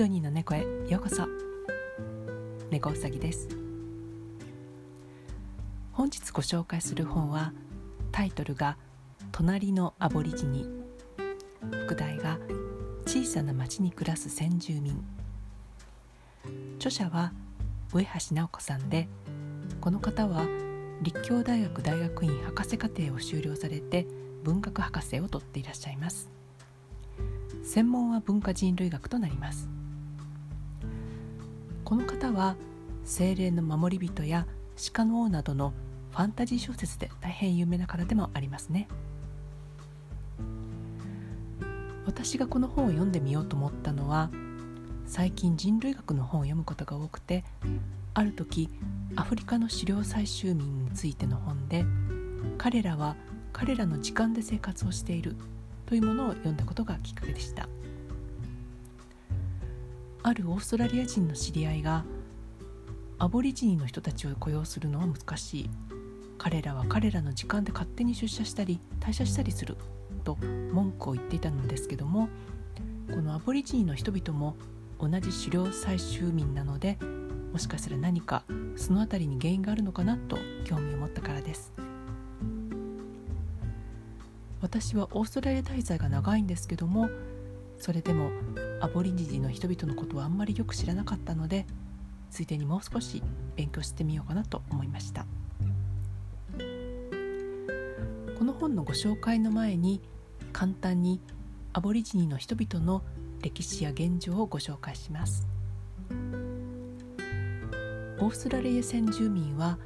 ドニーの猫へようこそ。猫うさぎです。本日ご紹介する本はタイトルが隣のアボリジニ。副題が小さな町に暮らす先住民。著者は上橋直子さんでこの方は立教大学大学院博士課程を修了されて文学博士を取っていらっしゃいます。専門は文化人類学となります。この方は精霊の守り人や鹿の王などのファンタジー小説で大変有名な方でもありますね。私がこの本を読んでみようと思ったのは最近人類学の本を読むことが多くてある時アフリカの狩猟採集民についての本で彼らは彼らの時間で生活をしているというものを読んだことがきっかけでした。あるオーストラリア人の知り合いがアボリジニの人たちを雇用するのは難しい。彼らは彼らの時間で勝手に出社したり退社したりすると文句を言っていたのですけどもこのアボリジニの人々も同じ狩猟採集民なのでもしかしたら何かその辺りに原因があるのかなと興味を持ったからです。私はオーストラリア滞在が長いんですけどもそれでもアボリジニの人々のことはあんまりよく知らなかったのでついでにもう少し勉強してみようかなと思いました。この本のご紹介の前に簡単にアボリジニの人々の歴史や現状をご紹介します。オーストラリア先住民は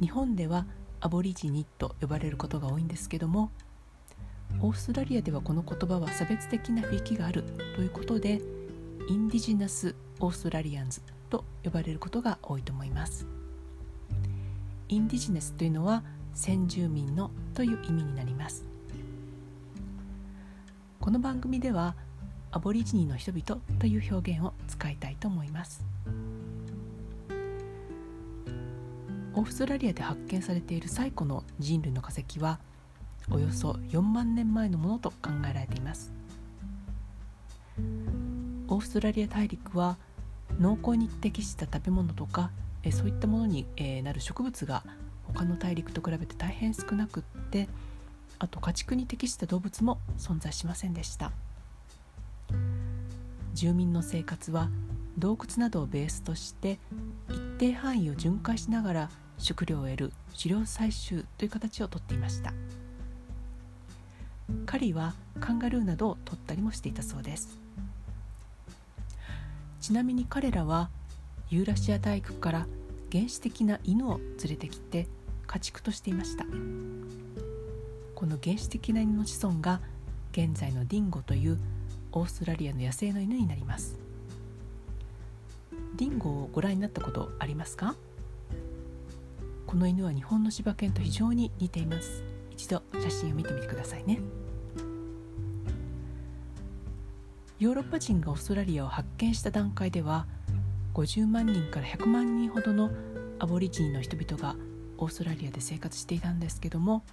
日本ではアボリジニと呼ばれることが多いんですけどもオーストラリアではこの言葉は差別的な雰囲気があるということでインディジナス・オーストラリアンズと呼ばれることが多いと思います。インディジナスというのは先住民のという意味になります。この番組ではアボリジニの人々という表現を使いたいと思います。オーストラリアで発見されている最古の人類の化石はおよそ4万年前のものと考えられています。オーストラリア大陸は農耕に適した食べ物とかえそういったものに、えなる植物が他の大陸と比べて大変少なくってあと家畜に適した動物も存在しませんでした。住民の生活は洞窟などをベースとして一定範囲を巡回しながら食料を得る狩猟採集という形をとっていました。狩りはカンガルーなどを取ったりもしていたそうです。ちなみに彼らはユーラシア大陸から原始的な犬を連れてきて家畜としていました。この原始的な犬の子孫が現在のディンゴというオーストラリアの野生の犬になります。ディンゴをご覧になったことありますか？この犬は日本の柴犬と非常に似ています。一度写真を見てみてくださいね。ヨーロッパ人がオーストラリアを発見した段階では50万人から100万人ほどのアボリジニの人々がオーストラリアで生活していたんですけども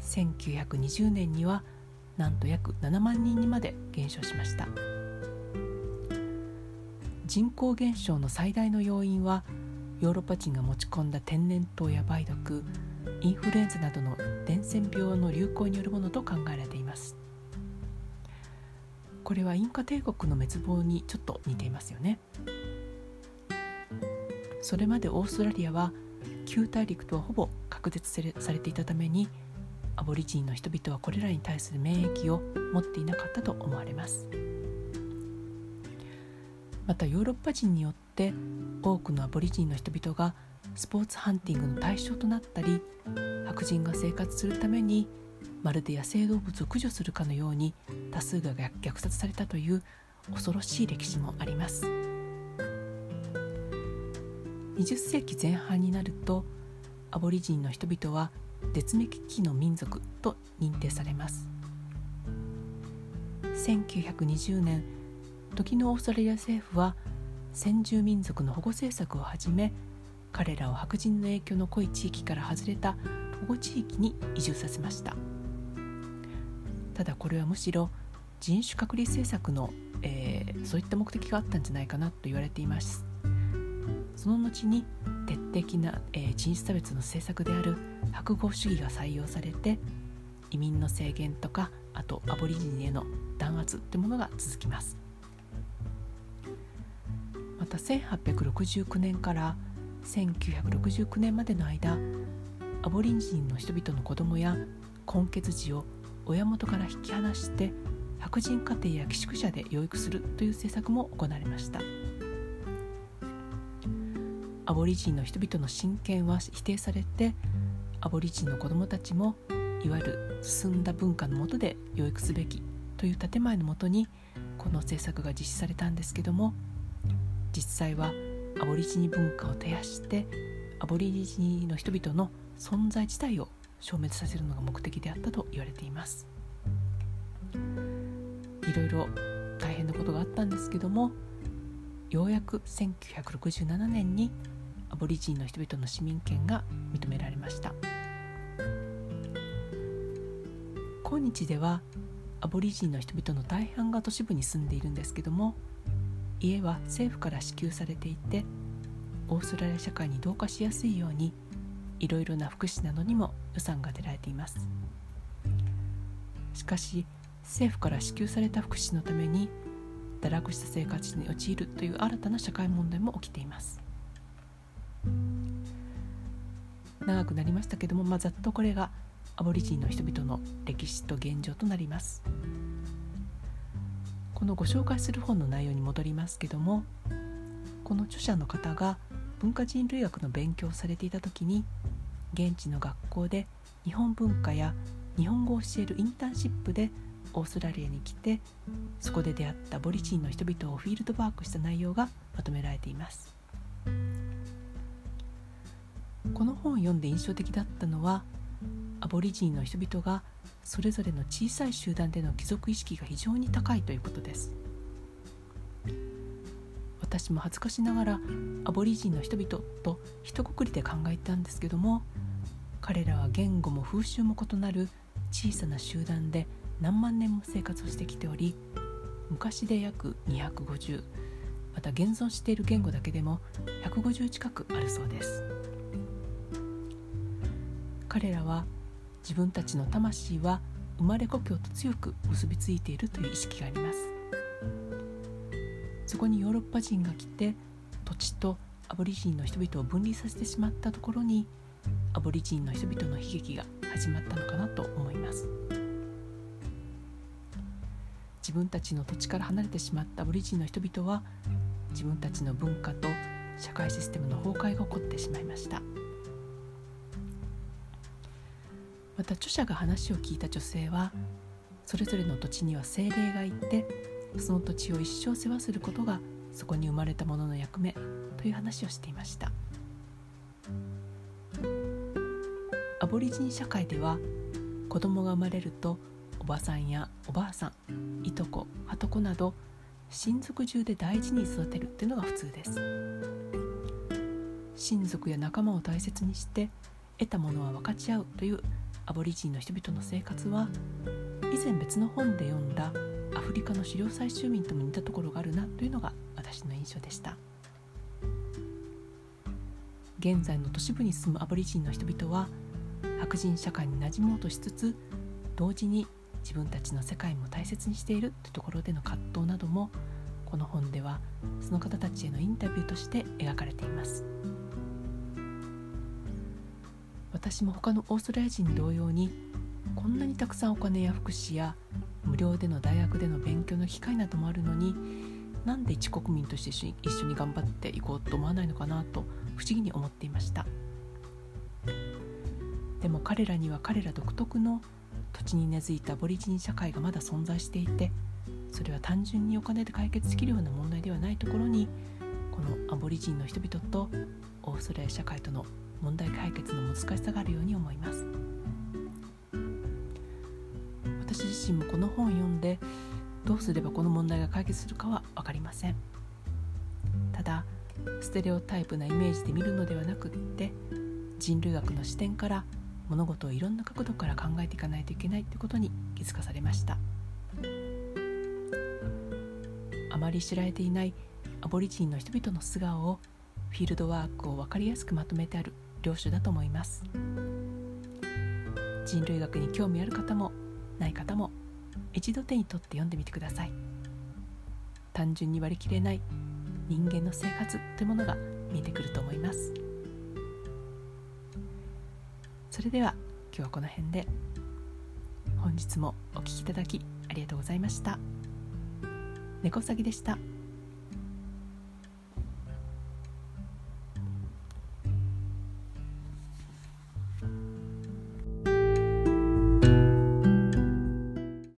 1920年にはなんと約7万人にまで減少しました。人口減少の最大の要因はヨーロッパ人が持ち込んだ天然痘や梅毒インフルエンザなどの伝染病の流行によるものと考えられています。これはインカ帝国の滅亡にちょっと似ていますよね。それまでオーストラリアは旧大陸とはほぼ隔絶されていたためにアボリジニの人々はこれらに対する免疫を持っていなかったと思われます。またヨーロッパ人によって多くのアボリジニの人々がスポーツハンティングの対象となったり白人が生活するためにまるで野生動物を駆除するかのように多数が虐殺されたという恐ろしい歴史もあります。20世紀前半になるとアボリジニの人々は絶滅危機の民族と認定されます1920年時のオーストラリア政府は先住民族の保護政策を始め彼らを白人の影響の濃い地域から外れた保護地域に移住させました。ただこれはむしろ人種隔離政策のえー、そういった目的があったんじゃないかなと言われています。その後に徹底的な、えー、人種差別の政策である白豪主義が採用されて移民の制限とかあとアボリジニへの弾圧ってものが続きます。また1869年から1969年までの間アボリジニの人々の子供や根血児を親元から引き離して白人家庭や寄宿舎で養育するという政策も行われました。アボリジニの人々の親権は否定されてアボリジニの子どもたちもいわゆる進んだ文化のもとで養育すべきという建前のもとにこの政策が実施されたんですけども実際はアボリジニ文化を絶やしてアボリジニの人々の存在自体を消滅させるのが目的であったと言われています。いろいろ大変なことがあったんですけどもようやく1967年にアボリジニの人々の市民権が認められました。今日ではアボリジニの人々の大半が都市部に住んでいるんですけども家は政府から支給されていてオーストラリア社会に同化しやすいようにいろいろな福祉などにも予算が充てられています。しかし政府から支給された福祉のために堕落した生活に陥るという新たな社会問題も起きています。長くなりましたけども、まあ、ざっとこれがアボリジニの人々の歴史と現状となります。このご紹介する本の内容に戻りますけどもこの著者の方が文化人類学の勉強をされていた時に現地の学校で日本文化や日本語を教えるインターンシップでオーストラリアに来てそこで出会ったボリジンの人々をフィールドワークした内容がまとめられています。この本を読んで印象的だったのはアボリジンの人々がそれぞれの小さい集団での貴族意識が非常に高いということです。私も恥ずかしながらアボリジンの人々と一括りで考えたんですけども彼らは言語も風習も異なる小さな集団で何万年も生活をしてきており昔で約250また現存している言語だけでも150近くあるそうです。彼らは自分たちの魂は生まれ故郷と強く結びついているという意識があります。そこにヨーロッパ人が来て土地とアボリジンの人々を分離させてしまったところにアボリジンの人々の悲劇が始まったのかなと思います。自分たちの土地から離れてしまったアボリジンの人々は自分たちの文化と社会システムの崩壊が起こってしまいました。また著者が話を聞いた女性はそれぞれの土地には精霊がいてその土地を一生世話することがそこに生まれたものの役目という話をしていました。アボリジニ社会では子供が生まれるとおばさんやおばあさんいとこはとこなど親族中で大事に育てるっていうのが普通です。親族や仲間を大切にして得たものは分かち合うというアボリジニの人々の生活は以前別の本で読んだアフリカの狩猟採集民とも似たところがあるなというのが私の印象でした。現在の都市部に住むアボリジンの人々は白人社会に馴染もうとしつつ同時に自分たちの世界も大切にしているというところでの葛藤などもこの本ではその方たちへのインタビューとして描かれています。私も他のオーストラリア人同様にこんなにたくさんお金や福祉や無料での大学での勉強の機会などもあるのになんで一国民として一緒に頑張っていこうと思わないのかなと不思議に思っていました。でも彼らには彼ら独特の土地に根付いたアボリジニ社会がまだ存在していてそれは単純にお金で解決できるような問題ではないところにこのアボリジニの人々とオーストラリア社会との問題解決の難しさがあるように思います。私自身もこの本を読んでどうすればこの問題が解決するかは分かりませんただステレオタイプなイメージで見るのではなくって人類学の視点から物事をいろんな角度から考えていかないといけないということに気づかされましたあまり知られていないアボリジニの人々の素顔をフィールドワークを分かりやすくまとめてある領書だと思います。人類学に興味ある方もない方も一度手に取って読んでみてください。単純に割り切れない人間の生活というものが見えてくると思います。それでは今日はこの辺で。本日もお聴きいただきありがとうございました。猫うさぎでした。